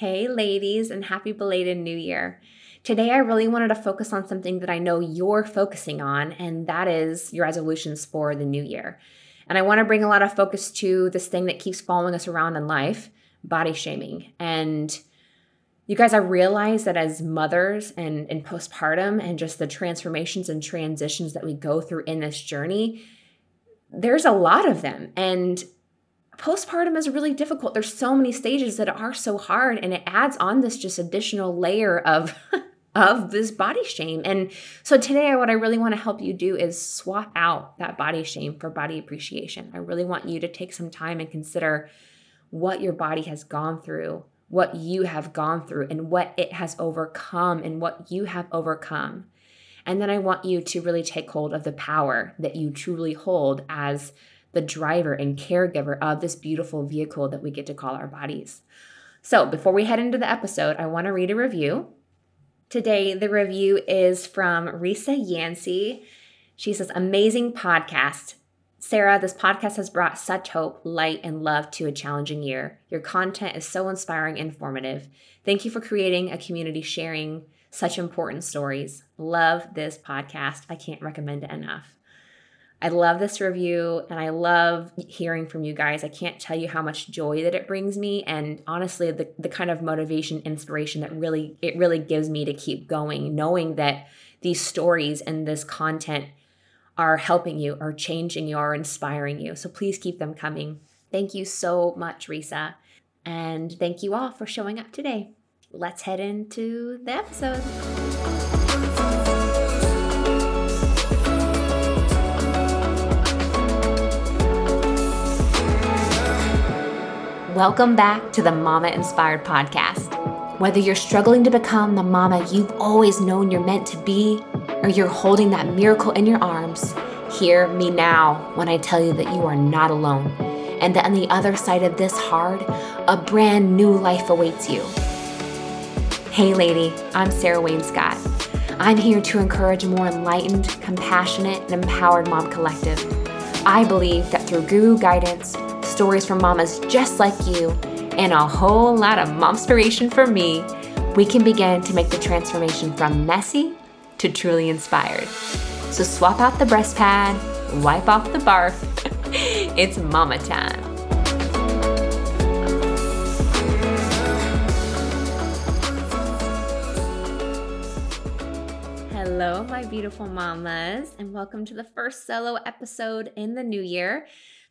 Hey, ladies, and happy belated new year. Today, I really wanted to focus on something that I know you're focusing on, and that is your resolutions for the new year. And I want to bring a lot of focus to this thing that keeps following us around in life body shaming. And you guys, I realize that as mothers and in postpartum and just the transformations and transitions that we go through in this journey, there's a lot of them. And postpartum is really difficult. There's so many stages that are so hard, and it adds on this just additional layer of. of this body shame. And so today, what I really want to help you do is swap out that body shame for body appreciation. I really want you to take some time and consider what your body has gone through, what you have gone through, and what it has overcome, and what you have overcome. And then I want you to really take hold of the power that you truly hold as the driver and caregiver of this beautiful vehicle that we get to call our bodies. So, before we head into the episode, I want to read a review. Today, the review is from Risa Yancey. She says, Amazing podcast. Sarah, this podcast has brought such hope, light, and love to a challenging year. Your content is so inspiring and informative. Thank you for creating a community sharing such important stories. Love this podcast. I can't recommend it enough. I love this review and I love hearing from you guys. I can't tell you how much joy that it brings me and honestly the, the kind of motivation, inspiration that really it really gives me to keep going, knowing that these stories and this content are helping you, are changing you, are inspiring you. So please keep them coming. Thank you so much, Risa. And thank you all for showing up today. Let's head into the episode. Welcome back to the Mama Inspired Podcast. Whether you're struggling to become the mama you've always known you're meant to be, or you're holding that miracle in your arms, hear me now when I tell you that you are not alone, and that on the other side of this hard, a brand new life awaits you. Hey, lady, I'm Sarah Wayne Scott. I'm here to encourage a more enlightened, compassionate, and empowered mom collective. I believe that through guru guidance, stories from mamas just like you, and a whole lot of momspiration for me, we can begin to make the transformation from messy to truly inspired. So swap out the breast pad, wipe off the barf. it's mama time. Hello, my beautiful mamas, and welcome to the first solo episode in the new year.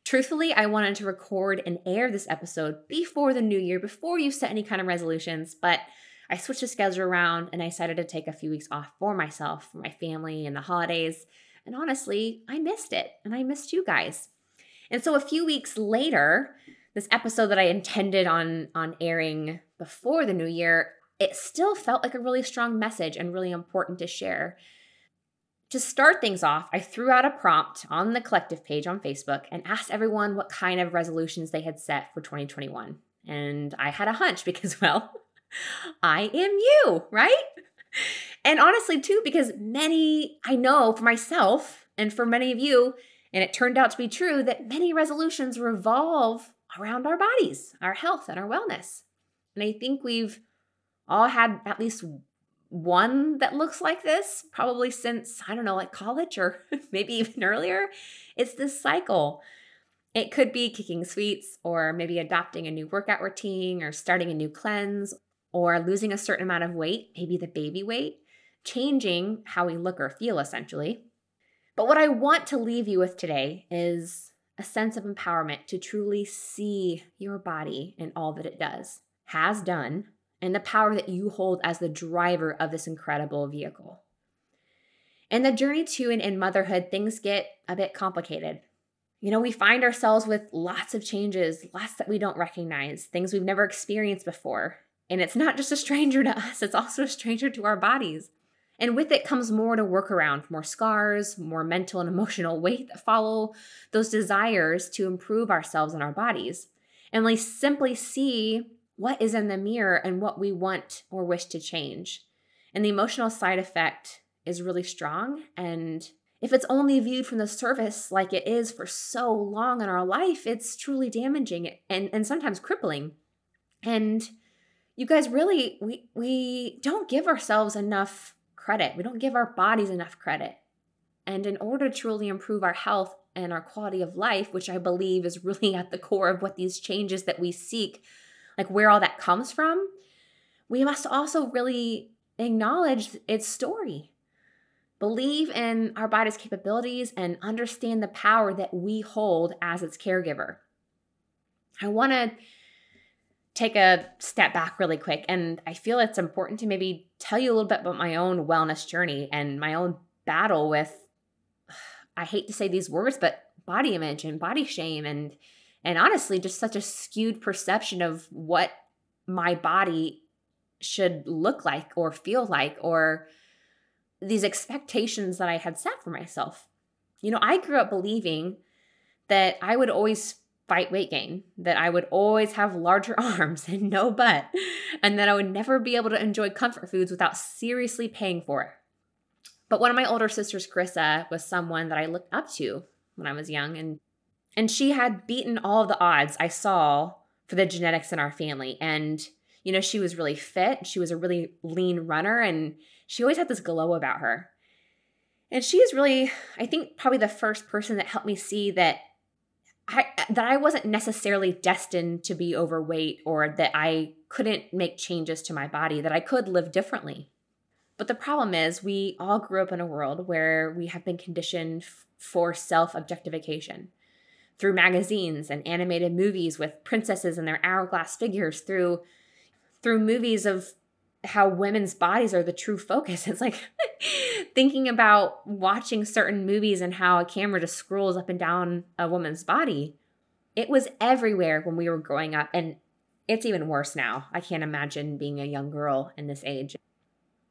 Truthfully, I wanted to record and air this episode before the new year, before you set any kind of resolutions, but I switched the schedule around and I decided to take a few weeks off for myself, for my family, and the holidays. And honestly, I missed it and I missed you guys. And so a few weeks later, this episode that I intended on on airing before the new year, it still felt like a really strong message and really important to share to start things off, I threw out a prompt on the collective page on Facebook and asked everyone what kind of resolutions they had set for 2021. And I had a hunch because, well, I am you, right? And honestly, too, because many, I know for myself and for many of you, and it turned out to be true that many resolutions revolve around our bodies, our health, and our wellness. And I think we've all had at least one that looks like this, probably since, I don't know, like college or maybe even earlier. It's this cycle. It could be kicking sweets, or maybe adopting a new workout routine, or starting a new cleanse, or losing a certain amount of weight, maybe the baby weight, changing how we look or feel essentially. But what I want to leave you with today is a sense of empowerment to truly see your body and all that it does, has done, and the power that you hold as the driver of this incredible vehicle. In the journey to and in motherhood, things get a bit complicated. You know, we find ourselves with lots of changes, lots that we don't recognize, things we've never experienced before. And it's not just a stranger to us, it's also a stranger to our bodies. And with it comes more to work around, more scars, more mental and emotional weight that follow those desires to improve ourselves and our bodies. And we simply see what is in the mirror and what we want or wish to change. And the emotional side effect is really strong. And if it's only viewed from the surface like it is for so long in our life, it's truly damaging and, and sometimes crippling. And you guys really we we don't give ourselves enough credit. We don't give our bodies enough credit. And in order to truly improve our health and our quality of life, which I believe is really at the core of what these changes that we seek, like where all that comes from, we must also really acknowledge its story. Believe in our body's capabilities and understand the power that we hold as its caregiver. I want to take a step back really quick and I feel it's important to maybe tell you a little bit about my own wellness journey and my own battle with I hate to say these words but body image and body shame and and honestly just such a skewed perception of what my body should look like or feel like or these expectations that I had set for myself. You know, I grew up believing that I would always fight weight gain, that I would always have larger arms and no butt, and that I would never be able to enjoy comfort foods without seriously paying for it. But one of my older sisters, Carissa, was someone that I looked up to when I was young, and and she had beaten all the odds I saw for the genetics in our family. And you know, she was really fit. She was a really lean runner and she always had this glow about her. And she is really, I think, probably the first person that helped me see that I that I wasn't necessarily destined to be overweight or that I couldn't make changes to my body, that I could live differently. But the problem is, we all grew up in a world where we have been conditioned f- for self objectification through magazines and animated movies with princesses and their hourglass figures, through through movies of how women's bodies are the true focus. It's like thinking about watching certain movies and how a camera just scrolls up and down a woman's body. It was everywhere when we were growing up, and it's even worse now. I can't imagine being a young girl in this age.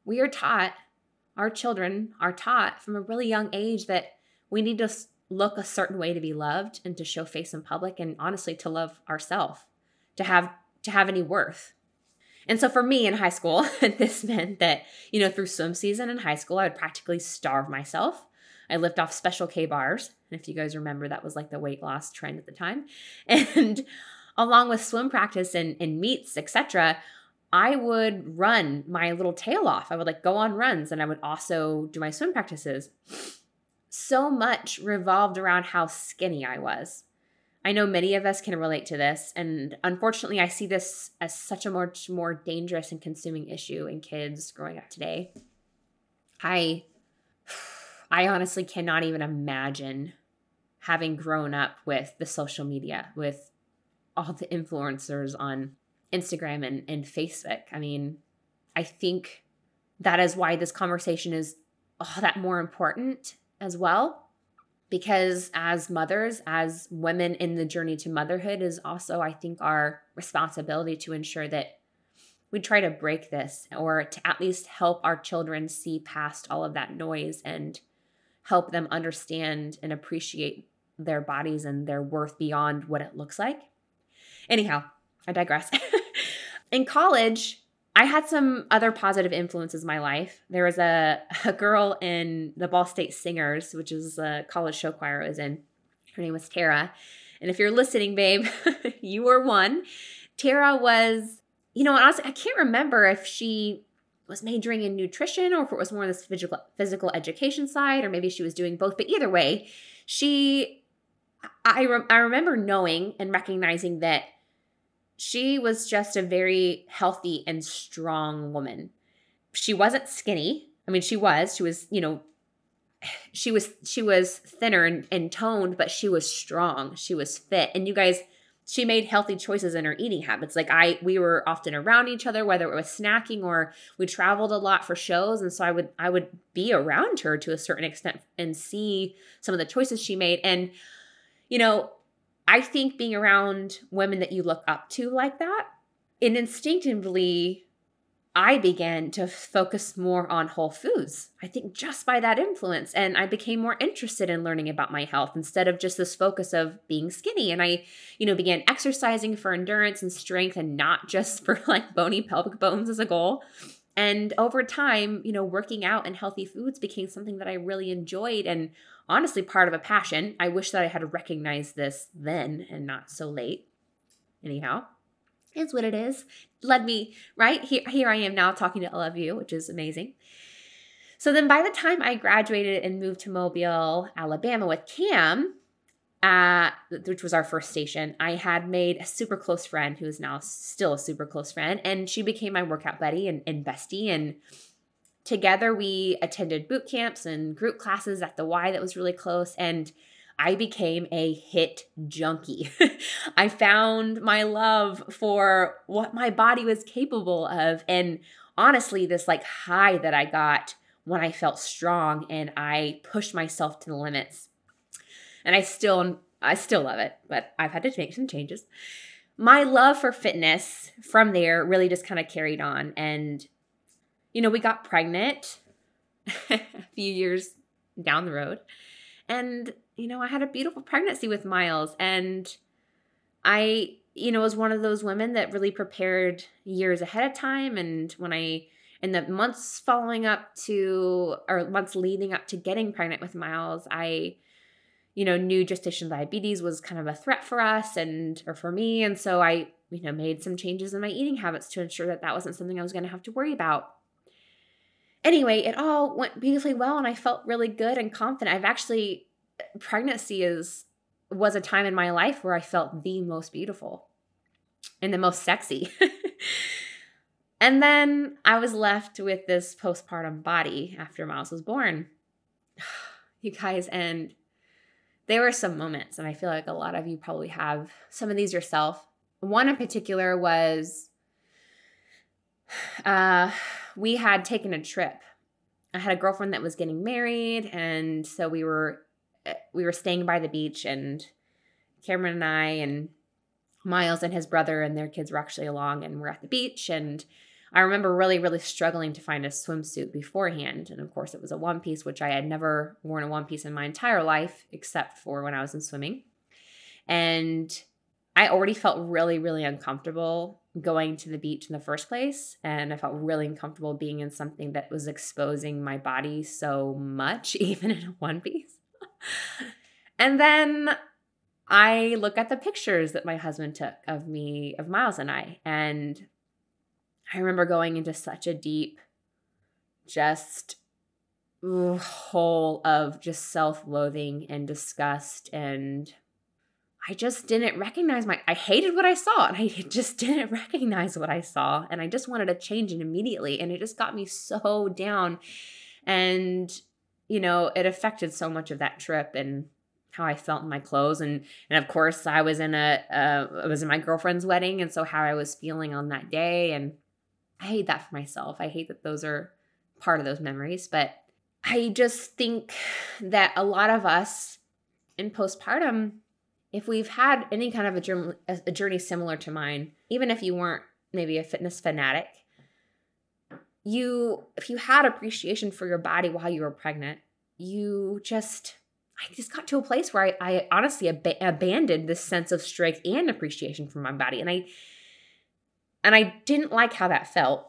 We are taught, our children are taught from a really young age that we need to look a certain way to be loved and to show face in public and honestly to love ourselves, to have to have any worth. And so for me in high school, this meant that, you know, through swim season in high school, I would practically starve myself. I lived off special K bars. And if you guys remember, that was like the weight loss trend at the time. And along with swim practice and, and meets, etc., I would run my little tail off. I would like go on runs and I would also do my swim practices. So much revolved around how skinny I was. I know many of us can relate to this, and unfortunately, I see this as such a much more dangerous and consuming issue in kids growing up today. I I honestly cannot even imagine having grown up with the social media, with all the influencers on Instagram and, and Facebook. I mean, I think that is why this conversation is all that more important as well because as mothers, as women in the journey to motherhood, is also, I think, our responsibility to ensure that we try to break this or to at least help our children see past all of that noise and help them understand and appreciate their bodies and their worth beyond what it looks like. Anyhow, I digress. in college, I had some other positive influences in my life. There was a, a girl in the Ball State Singers, which is a college show choir I was in. Her name was Tara. And if you're listening, babe, you were one. Tara was, you know, honestly, I can't remember if she was majoring in nutrition or if it was more on this physical physical education side, or maybe she was doing both. But either way, she, I, re- I remember knowing and recognizing that she was just a very healthy and strong woman. She wasn't skinny. I mean, she was. She was, you know, she was she was thinner and, and toned, but she was strong. She was fit. And you guys, she made healthy choices in her eating habits. Like I we were often around each other, whether it was snacking or we traveled a lot for shows. And so I would I would be around her to a certain extent and see some of the choices she made. And, you know, I think being around women that you look up to like that, and instinctively, I began to focus more on whole foods. I think just by that influence. And I became more interested in learning about my health instead of just this focus of being skinny. And I, you know, began exercising for endurance and strength and not just for like bony pelvic bones as a goal. And over time, you know, working out and healthy foods became something that I really enjoyed and honestly part of a passion. I wish that I had recognized this then and not so late. Anyhow, is what it is. Led me, right? Here, here I am now talking to all of you, which is amazing. So then by the time I graduated and moved to Mobile, Alabama with Cam, which was our first station, I had made a super close friend who is now still a super close friend. And she became my workout buddy and, and bestie. And together we attended boot camps and group classes at the Y that was really close. And I became a HIIT junkie. I found my love for what my body was capable of. And honestly, this like high that I got when I felt strong and I pushed myself to the limits. And I still I still love it, but I've had to make some changes. My love for fitness from there really just kind of carried on and you know, we got pregnant a few years down the road. And you know, I had a beautiful pregnancy with Miles and I you know was one of those women that really prepared years ahead of time and when I in the months following up to or months leading up to getting pregnant with Miles, I you know knew gestational diabetes was kind of a threat for us and or for me and so I you know made some changes in my eating habits to ensure that that wasn't something I was going to have to worry about. Anyway, it all went beautifully well and I felt really good and confident. I've actually pregnancy is was a time in my life where I felt the most beautiful and the most sexy. And then I was left with this postpartum body after Miles was born. You guys, and there were some moments, and I feel like a lot of you probably have some of these yourself. One in particular was uh, we had taken a trip. I had a girlfriend that was getting married, and so we were eh, we were staying by the beach, and Cameron and I and Miles and his brother and their kids were actually along, and we're at the beach, and I remember really, really struggling to find a swimsuit beforehand. And of course, it was a one piece, which I had never worn a one piece in my entire life, except for when I was in swimming. And I already felt really, really uncomfortable going to the beach in the first place. And I felt really uncomfortable being in something that was exposing my body so much, even in a one piece. and then I look at the pictures that my husband took of me, of Miles and I, and I remember going into such a deep, just hole of just self loathing and disgust. And I just didn't recognize my, I hated what I saw and I just didn't recognize what I saw. And I just wanted to change it immediately. And it just got me so down. And, you know, it affected so much of that trip and how I felt in my clothes and and of course I was in a uh, I was in my girlfriend's wedding and so how I was feeling on that day and I hate that for myself. I hate that those are part of those memories, but I just think that a lot of us in postpartum, if we've had any kind of a journey, a journey similar to mine, even if you weren't maybe a fitness fanatic, you if you had appreciation for your body while you were pregnant, you just I just got to a place where I, I honestly ab- abandoned this sense of strength and appreciation for my body, and I and I didn't like how that felt.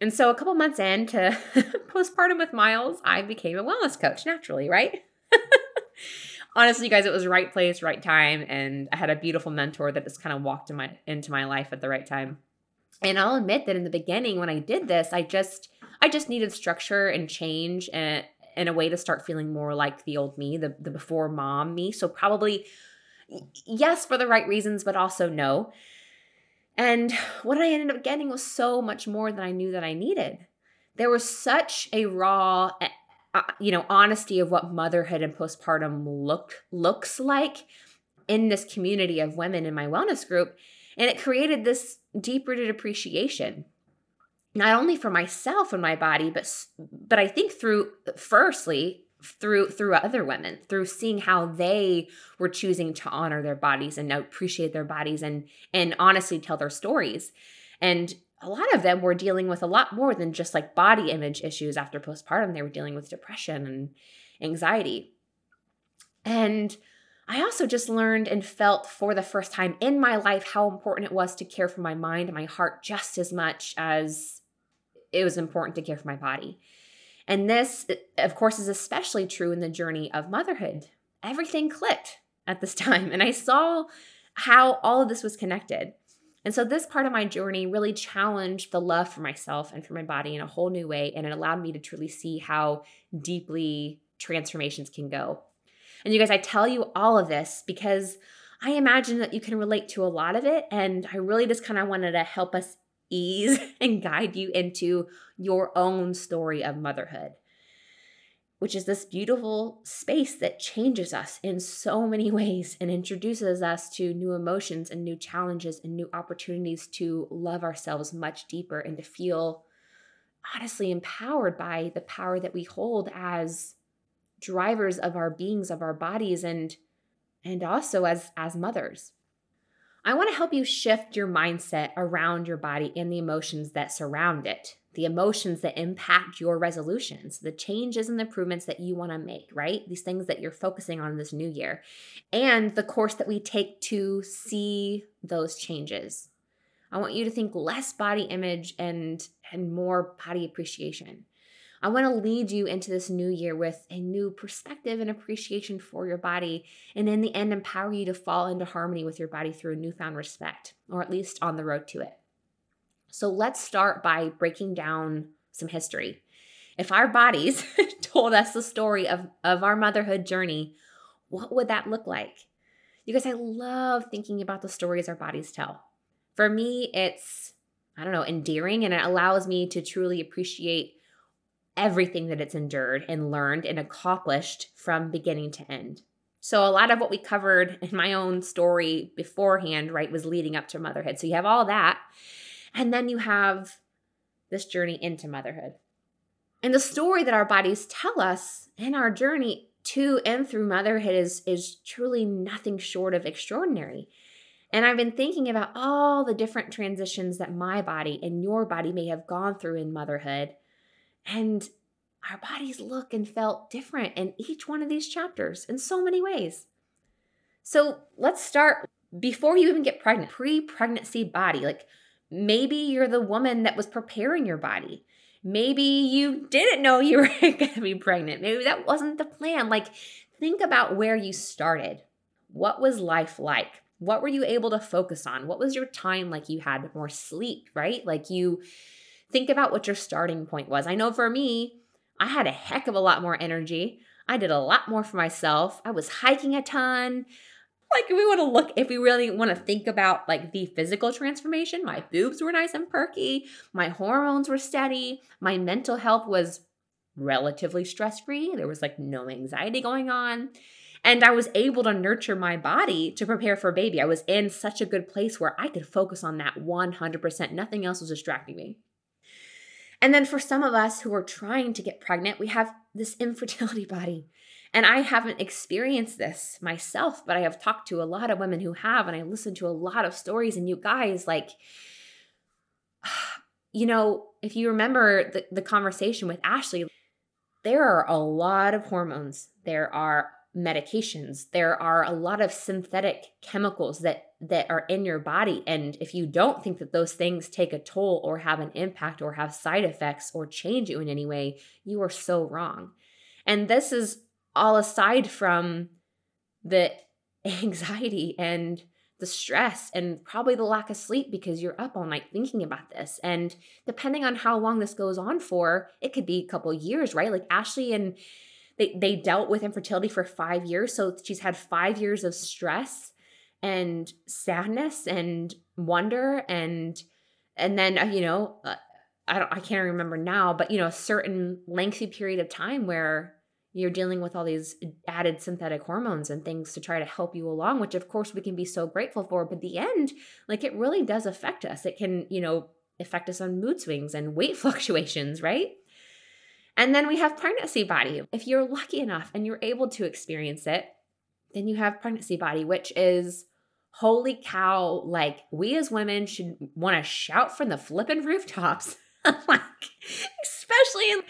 And so a couple months into postpartum with Miles, I became a wellness coach naturally, right? Honestly, you guys, it was right place, right time, and I had a beautiful mentor that just kind of walked in my into my life at the right time. And I'll admit that in the beginning when I did this, I just I just needed structure and change and in a way to start feeling more like the old me, the the before mom me. So probably yes for the right reasons, but also no. And what I ended up getting was so much more than I knew that I needed. There was such a raw, eh, uh, you know, honesty of what motherhood and postpartum look looks like in this community of women in my wellness group, and it created this deep-rooted appreciation not only for myself and my body but but I think through firstly through through other women through seeing how they were choosing to honor their bodies and appreciate their bodies and and honestly tell their stories. And a lot of them were dealing with a lot more than just like body image issues after postpartum. They were dealing with depression and anxiety. And I also just learned and felt for the first time in my life how important it was to care for my mind and my heart just as much as it was important to care for my body. And this, of course, is especially true in the journey of motherhood. Everything clicked at this time, and I saw how all of this was connected. And so this part of my journey really challenged the love for myself and for my body in a whole new way. And it allowed me to truly see how deeply transformations can go. And you guys, I tell you all of this because I imagine that you can relate to a lot of it. And I really just kind of wanted to help us ease and guide you into your own story of motherhood which is this beautiful space that changes us in so many ways and introduces us to new emotions and new challenges and new opportunities to love ourselves much deeper and to feel honestly empowered by the power that we hold as drivers of our beings of our bodies and and also as as mothers i want to help you shift your mindset around your body and the emotions that surround it the emotions that impact your resolutions, the changes and the improvements that you want to make, right? These things that you're focusing on this new year, and the course that we take to see those changes. I want you to think less body image and and more body appreciation. I want to lead you into this new year with a new perspective and appreciation for your body, and in the end, empower you to fall into harmony with your body through a newfound respect, or at least on the road to it. So let's start by breaking down some history. If our bodies told us the story of, of our motherhood journey, what would that look like? You guys, I love thinking about the stories our bodies tell. For me, it's, I don't know, endearing and it allows me to truly appreciate everything that it's endured and learned and accomplished from beginning to end. So, a lot of what we covered in my own story beforehand, right, was leading up to motherhood. So, you have all that. And then you have this journey into motherhood. And the story that our bodies tell us in our journey to and through motherhood is, is truly nothing short of extraordinary. And I've been thinking about all the different transitions that my body and your body may have gone through in motherhood. And our bodies look and felt different in each one of these chapters in so many ways. So let's start before you even get pregnant, pre pregnancy body. Like, Maybe you're the woman that was preparing your body. Maybe you didn't know you were going to be pregnant. Maybe that wasn't the plan. Like, think about where you started. What was life like? What were you able to focus on? What was your time like? You had more sleep, right? Like, you think about what your starting point was. I know for me, I had a heck of a lot more energy. I did a lot more for myself. I was hiking a ton like if we want to look if we really want to think about like the physical transformation my boobs were nice and perky my hormones were steady my mental health was relatively stress free there was like no anxiety going on and i was able to nurture my body to prepare for baby i was in such a good place where i could focus on that 100% nothing else was distracting me and then for some of us who are trying to get pregnant we have this infertility body and I haven't experienced this myself, but I have talked to a lot of women who have, and I listened to a lot of stories. And you guys, like, you know, if you remember the, the conversation with Ashley, there are a lot of hormones, there are medications, there are a lot of synthetic chemicals that that are in your body and if you don't think that those things take a toll or have an impact or have side effects or change you in any way you are so wrong and this is all aside from the anxiety and the stress and probably the lack of sleep because you're up all night thinking about this. And depending on how long this goes on for, it could be a couple years, right? Like Ashley and they they dealt with infertility for 5 years, so she's had 5 years of stress and sadness and wonder and and then uh, you know, uh, I don't I can't remember now, but you know, a certain lengthy period of time where you're dealing with all these added synthetic hormones and things to try to help you along which of course we can be so grateful for but the end like it really does affect us. It can you know affect us on mood swings and weight fluctuations right? And then we have pregnancy body. If you're lucky enough and you're able to experience it then you have pregnancy body which is holy cow like we as women should want to shout from the flippin' rooftops. Like especially in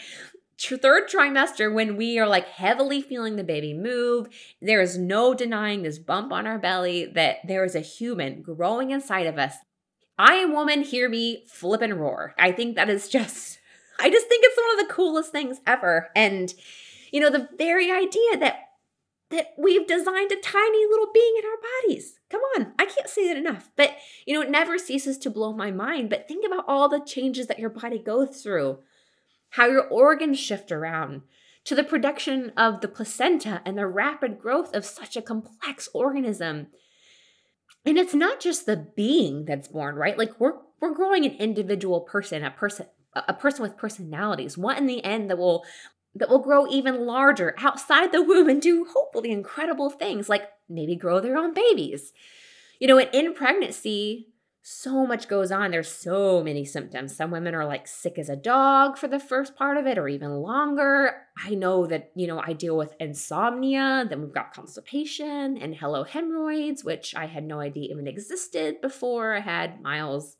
third trimester when we are like heavily feeling the baby move there is no denying this bump on our belly that there is a human growing inside of us. I am woman hear me flip and roar. I think that is just i just think it's one of the coolest things ever. And you know the very idea that that we've designed a tiny little being in our bodies. Come on, I can't say that enough. But, you know, it never ceases to blow my mind. But think about all the changes that your body goes through, how your organs shift around, to the production of the placenta and the rapid growth of such a complex organism. And it's not just the being that's born, right? Like we're we're growing an individual person, a person a person with personalities, one in the end that will that will grow even larger outside the womb and do hopefully incredible things like maybe grow their own babies. You know, in pregnancy, so much goes on. There's so many symptoms. Some women are like sick as a dog for the first part of it or even longer. I know that, you know, I deal with insomnia, then we've got constipation and hello hemorrhoids, which I had no idea even existed before I had Miles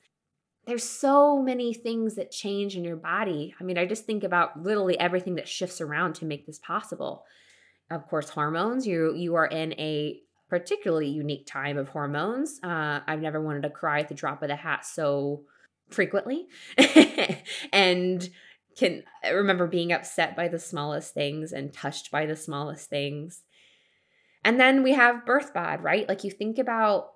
there's so many things that change in your body. I mean, I just think about literally everything that shifts around to make this possible. Of course, hormones. You you are in a particularly unique time of hormones. Uh, I've never wanted to cry at the drop of the hat so frequently, and can remember being upset by the smallest things and touched by the smallest things. And then we have birth bod, right? Like you think about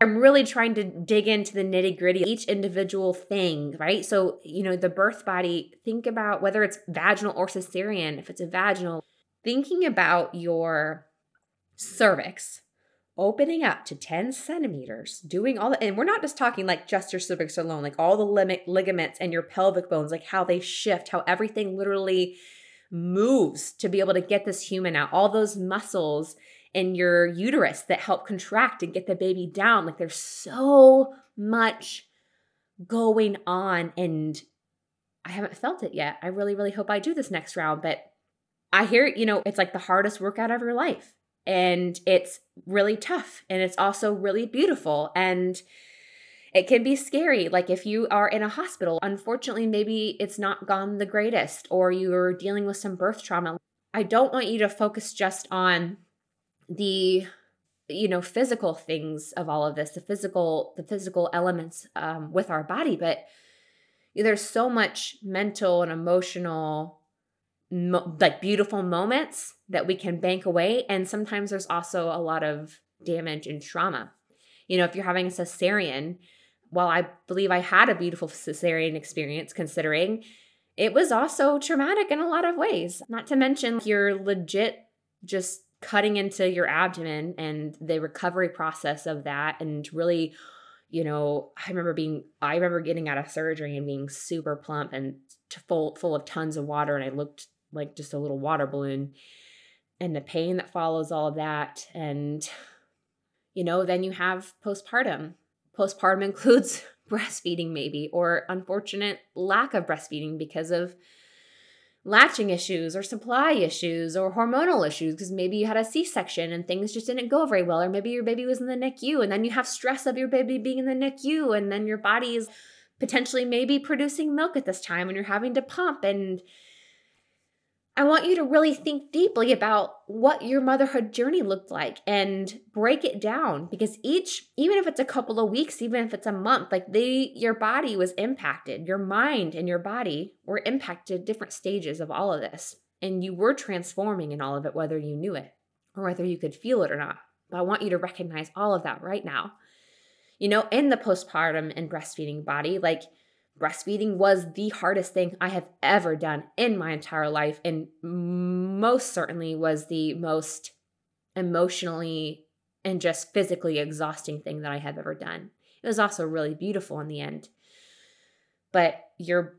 I'm really trying to dig into the nitty gritty, each individual thing, right? So, you know, the birth body, think about whether it's vaginal or cesarean, if it's a vaginal, thinking about your cervix opening up to 10 centimeters, doing all that. And we're not just talking like just your cervix alone, like all the lim- ligaments and your pelvic bones, like how they shift, how everything literally moves to be able to get this human out, all those muscles in your uterus that help contract and get the baby down. Like there's so much going on and I haven't felt it yet. I really, really hope I do this next round, but I hear, you know, it's like the hardest workout of your life. And it's really tough and it's also really beautiful. And it can be scary. Like if you are in a hospital, unfortunately, maybe it's not gone the greatest, or you're dealing with some birth trauma. I don't want you to focus just on the you know physical things of all of this the physical the physical elements um, with our body but there's so much mental and emotional mo- like beautiful moments that we can bank away and sometimes there's also a lot of damage and trauma. You know if you're having a cesarean while i believe i had a beautiful cesarean experience considering it was also traumatic in a lot of ways. Not to mention you're legit just cutting into your abdomen and the recovery process of that and really you know i remember being i remember getting out of surgery and being super plump and full full of tons of water and i looked like just a little water balloon. And the pain that follows all that and you know then you have postpartum. Postpartum includes breastfeeding maybe or unfortunate lack of breastfeeding because of latching issues or supply issues or hormonal issues because maybe you had a C-section and things just didn't go very well or maybe your baby was in the NICU and then you have stress of your baby being in the NICU and then your body is potentially maybe producing milk at this time and you're having to pump and I want you to really think deeply about what your motherhood journey looked like and break it down because each even if it's a couple of weeks, even if it's a month, like they your body was impacted. Your mind and your body were impacted different stages of all of this. And you were transforming in all of it whether you knew it or whether you could feel it or not. But I want you to recognize all of that right now. You know, in the postpartum and breastfeeding body, like breastfeeding was the hardest thing I have ever done in my entire life, and most certainly was the most emotionally and just physically exhausting thing that I have ever done. It was also really beautiful in the end. But your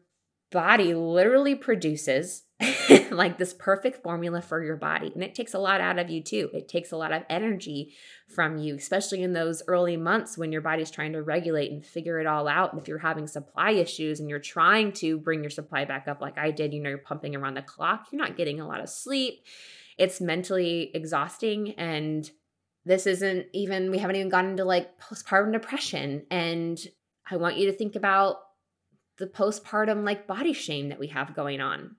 body literally produces like this perfect formula for your body. And it takes a lot out of you too. It takes a lot of energy from you, especially in those early months when your body's trying to regulate and figure it all out. And if you're having supply issues and you're trying to bring your supply back up, like I did, you know, you're pumping around the clock, you're not getting a lot of sleep. It's mentally exhausting. And this isn't even, we haven't even gotten into like postpartum depression. And I want you to think about the postpartum like body shame that we have going on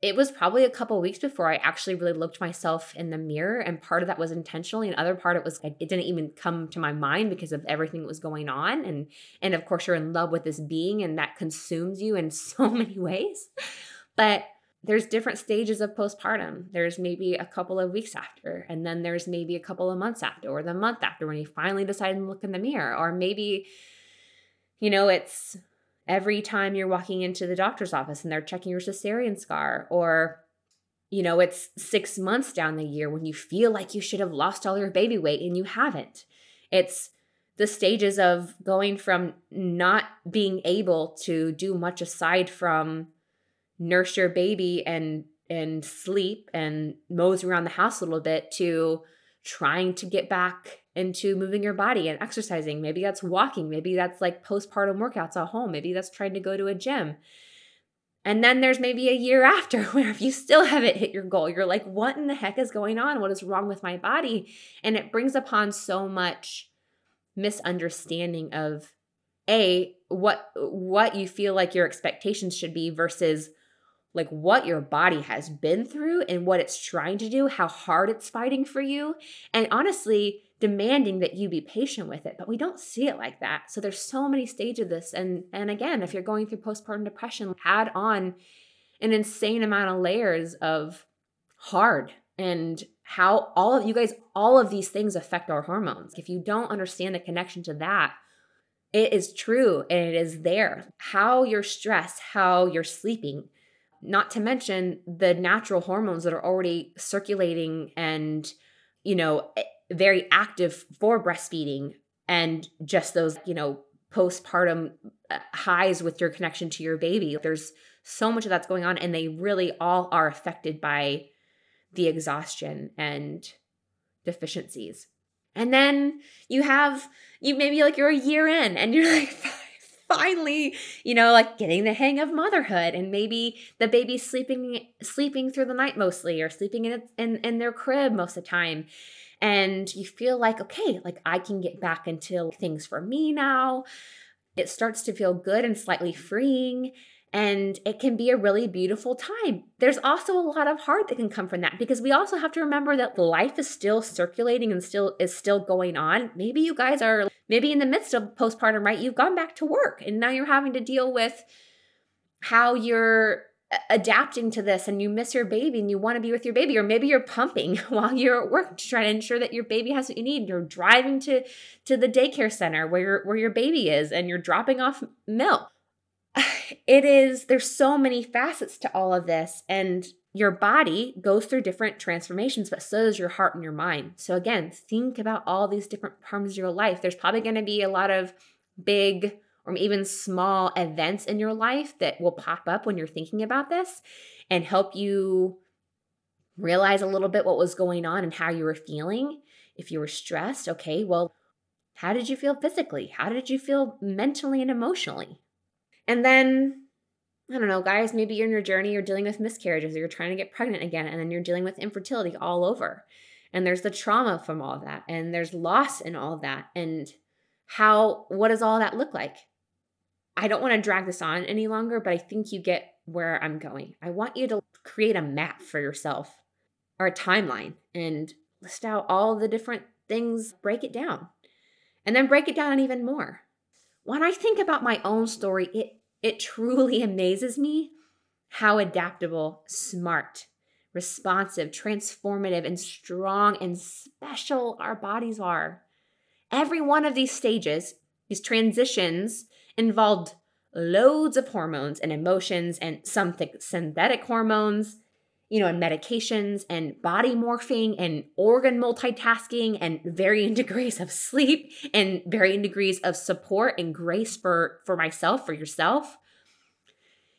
it was probably a couple weeks before I actually really looked myself in the mirror. And part of that was intentionally, and other part it was it didn't even come to my mind because of everything that was going on. And and of course you're in love with this being and that consumes you in so many ways. But there's different stages of postpartum. There's maybe a couple of weeks after, and then there's maybe a couple of months after, or the month after when you finally decide to look in the mirror. Or maybe, you know, it's every time you're walking into the doctor's office and they're checking your cesarean scar, or, you know, it's six months down the year when you feel like you should have lost all your baby weight and you haven't. It's the stages of going from not being able to do much aside from nurse your baby and and sleep and mose around the house a little bit to trying to get back into moving your body and exercising. Maybe that's walking. Maybe that's like postpartum workouts at home. Maybe that's trying to go to a gym. And then there's maybe a year after where if you still haven't hit your goal, you're like, what in the heck is going on? What is wrong with my body? And it brings upon so much misunderstanding of a what what you feel like your expectations should be versus like what your body has been through and what it's trying to do, how hard it's fighting for you, and honestly, demanding that you be patient with it. But we don't see it like that. So there's so many stages of this. And and again, if you're going through postpartum depression, add on an insane amount of layers of hard and how all of you guys, all of these things affect our hormones. If you don't understand the connection to that, it is true and it is there. How you're stressed, how you're sleeping, not to mention the natural hormones that are already circulating and, you know, very active for breastfeeding and just those, you know, postpartum uh, highs with your connection to your baby. There's so much of that's going on, and they really all are affected by the exhaustion and deficiencies. And then you have, you maybe like you're a year in and you're like, finally, you know, like getting the hang of motherhood and maybe the baby's sleeping sleeping through the night mostly or sleeping in in, in their crib most of the time. And you feel like, okay, like I can get back into things for me now. It starts to feel good and slightly freeing and it can be a really beautiful time. There's also a lot of heart that can come from that because we also have to remember that life is still circulating and still is still going on. Maybe you guys are maybe in the midst of postpartum, right? You've gone back to work and now you're having to deal with how you're adapting to this and you miss your baby and you want to be with your baby or maybe you're pumping while you're at work to try to ensure that your baby has what you need. You're driving to to the daycare center where your where your baby is and you're dropping off milk. It is there's so many facets to all of this and your body goes through different transformations but so does your heart and your mind. So again think about all these different parts of your life. There's probably going to be a lot of big or even small events in your life that will pop up when you're thinking about this and help you realize a little bit what was going on and how you were feeling if you were stressed okay well how did you feel physically how did you feel mentally and emotionally and then, I don't know, guys, maybe you're in your journey, you're dealing with miscarriages, or you're trying to get pregnant again, and then you're dealing with infertility all over. And there's the trauma from all that, and there's loss in all that. And how, what does all that look like? I don't want to drag this on any longer, but I think you get where I'm going. I want you to create a map for yourself or a timeline and list out all the different things, break it down, and then break it down even more. When I think about my own story, it it truly amazes me how adaptable, smart, responsive, transformative, and strong and special our bodies are. Every one of these stages, these transitions, involved loads of hormones and emotions and some synthetic hormones you know, and medications and body morphing and organ multitasking and varying degrees of sleep and varying degrees of support and grace for for myself, for yourself.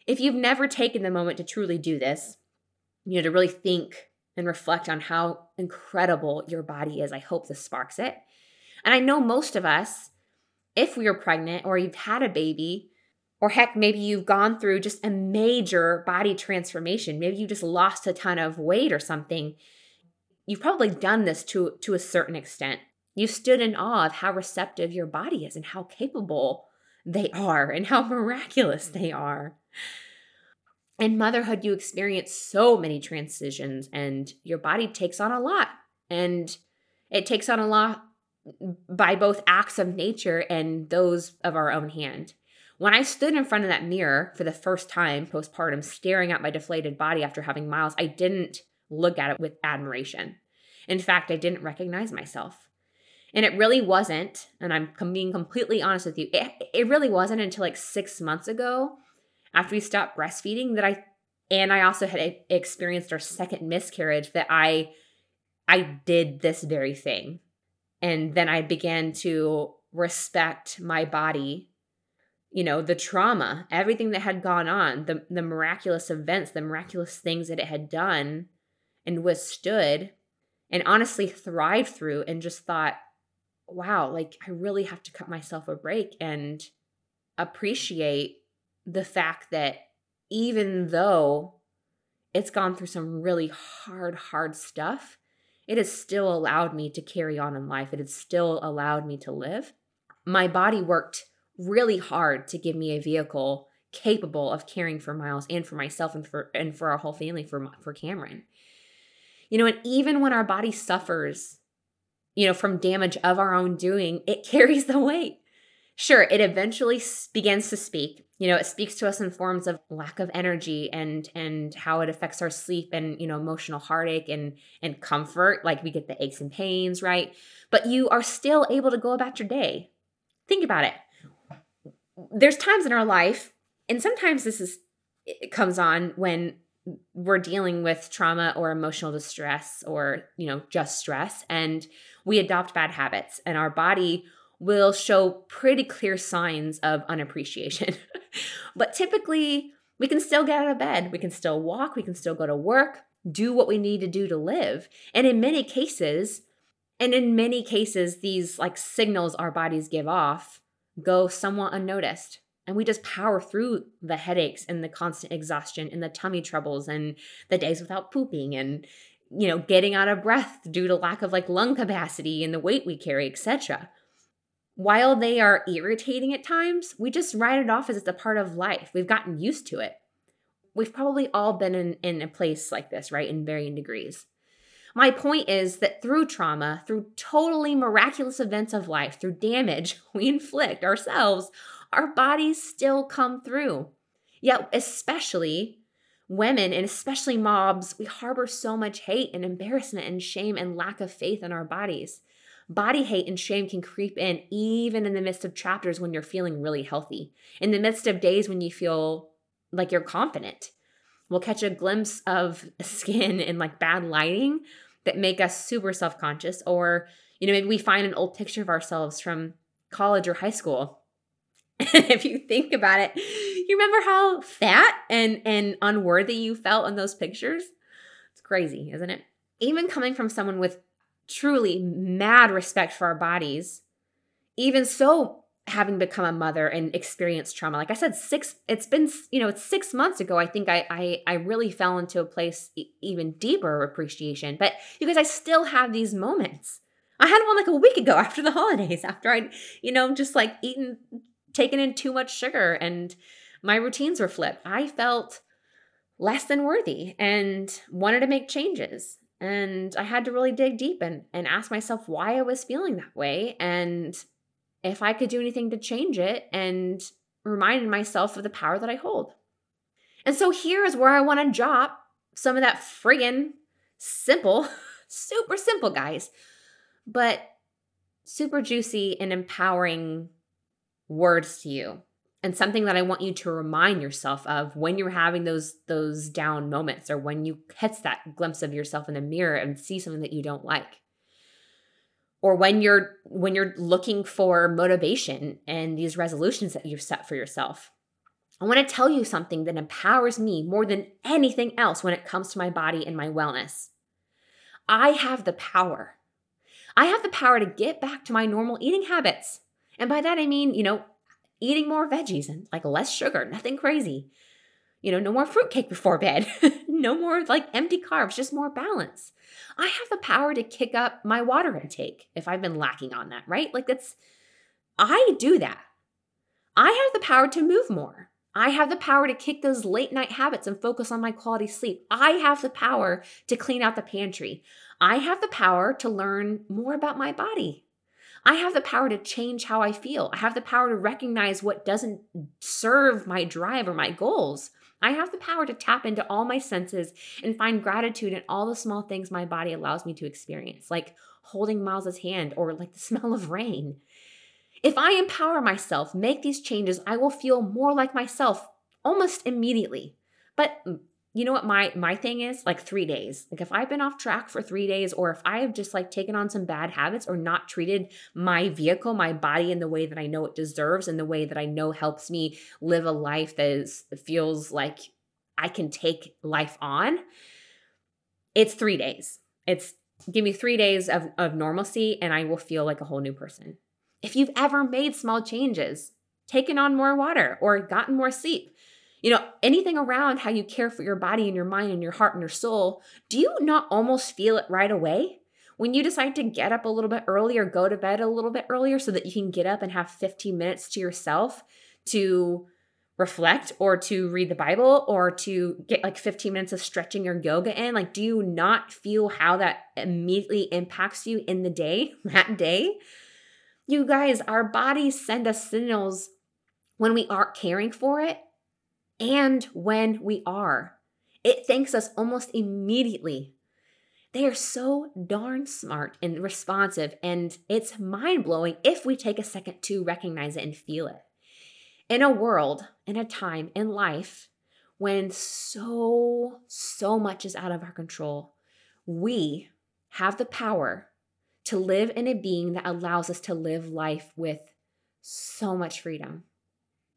If you've never taken the moment to truly do this, you know, to really think and reflect on how incredible your body is, I hope this sparks it. And I know most of us, if are pregnant or you've had a baby, or heck, maybe you've gone through just a major body transformation. Maybe you just lost a ton of weight or something. You've probably done this to, to a certain extent. You stood in awe of how receptive your body is and how capable they are and how miraculous mm-hmm. they are. In motherhood, you experience so many transitions, and your body takes on a lot. And it takes on a lot by both acts of nature and those of our own hand When I stood in front of that mirror for the first time postpartum, staring at my deflated body after having Miles, I didn't look at it with admiration. In fact, I didn't recognize myself. And it really wasn't, and I'm being completely honest with you, it, it really wasn't until like six months ago after we stopped breastfeeding that I, and I also had experienced our second miscarriage that I, I did this very thing. And then I began to respect my body, you know, the trauma, everything that had gone on, the, the miraculous events, the miraculous things that it had done and withstood and honestly thrived through and just thought, wow, like I really have to cut myself a break and appreciate the fact that even though it's gone through some really hard, hard stuff, it has still allowed me to carry on in life. It has still allowed me to live. My body worked really hard to give me a vehicle capable of caring for Miles and for myself and for and for our whole family for for Cameron. You know, and even when our body suffers you know, from damage of our own doing, it carries the weight. Sure, it eventually begins to speak. You know, it speaks to us in forms of lack of energy and and how it affects our sleep and, you know, emotional heartache and and comfort, like we get the aches and pains, right? But you are still able to go about your day. Think about it. There's times in our life, and sometimes this is it comes on when we're dealing with trauma or emotional distress or you know just stress and we adopt bad habits and our body will show pretty clear signs of unappreciation. But typically we can still get out of bed we can still walk we can still go to work do what we need to do to live. And in many cases and in many cases these like signals our bodies give off go somewhat unnoticed. And we just power through the headaches and the constant exhaustion and the tummy troubles and the days without pooping and you know getting out of breath due to lack of like lung capacity and the weight we carry etc while they are irritating at times we just write it off as it's a part of life we've gotten used to it we've probably all been in, in a place like this right in varying degrees my point is that through trauma, through totally miraculous events of life, through damage we inflict ourselves our bodies still come through. Yet, especially women and especially mobs, we harbor so much hate and embarrassment and shame and lack of faith in our bodies. Body hate and shame can creep in even in the midst of chapters when you're feeling really healthy, in the midst of days when you feel like you're confident. We'll catch a glimpse of skin in like bad lighting that make us super self conscious, or, you know, maybe we find an old picture of ourselves from college or high school and if you think about it, you remember how fat and and unworthy you felt in those pictures? It's crazy, isn't it? Even coming from someone with truly mad respect for our bodies, even so having become a mother and experienced trauma like i said six it's been you know it's six months ago i think i i, I really fell into a place even deeper appreciation but because i still have these moments i had one like a week ago after the holidays after i'd you know just like eaten taken in too much sugar and my routines were flipped. I felt less than worthy and wanted to make changes. And I had to really dig deep and, and ask myself why I was feeling that way and if I could do anything to change it and reminded myself of the power that I hold. And so here is where I want to drop some of that friggin' simple, super simple, guys, but super juicy and empowering words to you and something that I want you to remind yourself of when you're having those those down moments or when you catch that glimpse of yourself in the mirror and see something that you don't like or when you're when you're looking for motivation and these resolutions that you've set for yourself I want to tell you something that empowers me more than anything else when it comes to my body and my wellness. I have the power. I have the power to get back to my normal eating habits. And by that I mean, you know, eating more veggies and like less sugar, nothing crazy. You know, no more fruitcake before bed, no more like empty carbs, just more balance. I have the power to kick up my water intake if I've been lacking on that, right? Like that's, I do that. I have the power to move more. I have the power to kick those late night habits and focus on my quality sleep. I have the power to clean out the pantry. I have the power to learn more about my body. I have the power to change how I feel. I have the power to recognize what doesn't serve my drive or my goals. I have the power to tap into all my senses and find gratitude in all the small things my body allows me to experience, like holding Miles's hand or like the smell of rain. If I empower myself, make these changes, I will feel more like myself almost immediately. But you know what my my thing is like 3 days. Like if I've been off track for 3 days or if I have just like taken on some bad habits or not treated my vehicle, my body in the way that I know it deserves and the way that I know helps me live a life that is feels like I can take life on, it's 3 days. It's give me 3 days of of normalcy and I will feel like a whole new person. If you've ever made small changes, taken on more water or gotten more sleep, you know, anything around how you care for your body and your mind and your heart and your soul, do you not almost feel it right away? When you decide to get up a little bit earlier, go to bed a little bit earlier so that you can get up and have 15 minutes to yourself to reflect or to read the Bible or to get like 15 minutes of stretching or yoga in? Like, do you not feel how that immediately impacts you in the day, that day? You guys, our bodies send us signals when we aren't caring for it and when we are. It thanks us almost immediately. They are so darn smart and responsive, and it's mind blowing if we take a second to recognize it and feel it. In a world, in a time in life when so, so much is out of our control, we have the power to live in a being that allows us to live life with so much freedom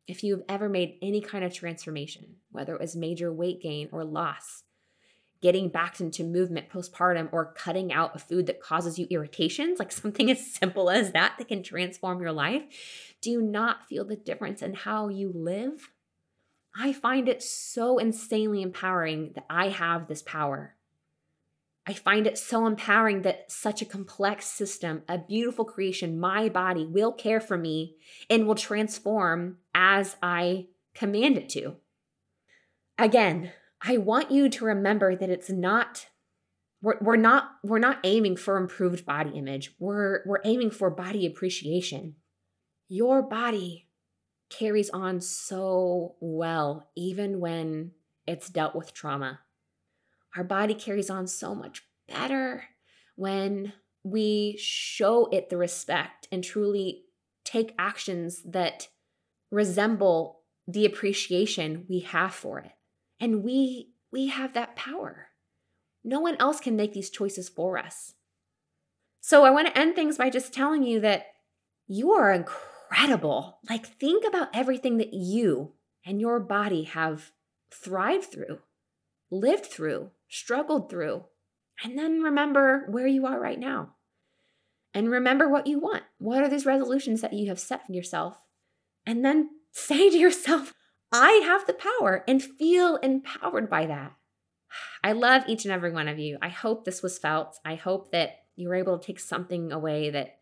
if you've ever made any kind of transformation, whether it was major weight gain or loss, getting back into movement postpartum, or cutting out a food that causes you irritations, like something as simple as that that can transform your life, do you not feel the difference in how you live? I find it so insanely empowering that I have this power. I find it so empowering that such a complex system, a beautiful creation, my body will care for me and will transform as I command it to. Again, I want you to remember that it's not we're, we're not we're not aiming for improved body image. We're we're aiming for body appreciation. Your body carries on so well even when it's dealt with trauma. Our body carries on so much better when we show it the respect and truly take actions that resemble the appreciation we have for it. And we we have that power. No one else can make these choices for us. So I want to end things by just telling you that you are incredible. Like think about everything that you and your body have thrived through, lived through, struggled through, and then remember where you are right now. And remember what you want. What are these resolutions that you have set for yourself? And then say to yourself, I have the power and feel empowered by that. I love each and every one of you. I hope this was felt. I hope that you were able to take something away that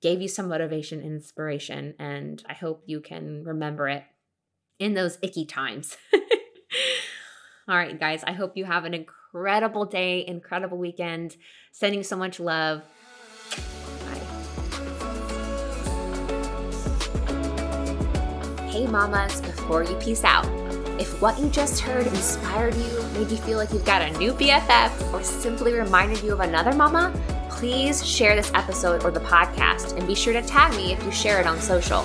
gave you some motivation and inspiration. And I hope you can remember it in those icky times. All right, guys, I hope you have an incredible day, incredible weekend. Sending so much love. Hey, mamas, before you peace out, if what you just heard inspired you, made you feel like you've got a new BFF, or simply reminded you of another mama, please share this episode or the podcast and be sure to tag me if you share it on social.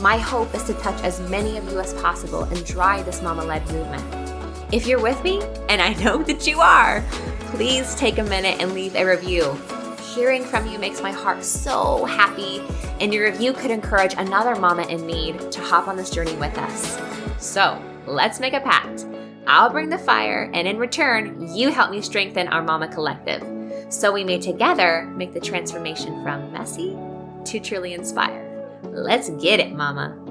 My hope is to touch as many of you as possible and drive this mama led movement. If you're with me, and I know that you are, please take a minute and leave a review. Hearing from you makes my heart so happy, and your review could encourage another mama in need to hop on this journey with us. So let's make a pact. I'll bring the fire, and in return, you help me strengthen our Mama Collective so we may together make the transformation from messy to truly inspired. Let's get it, Mama.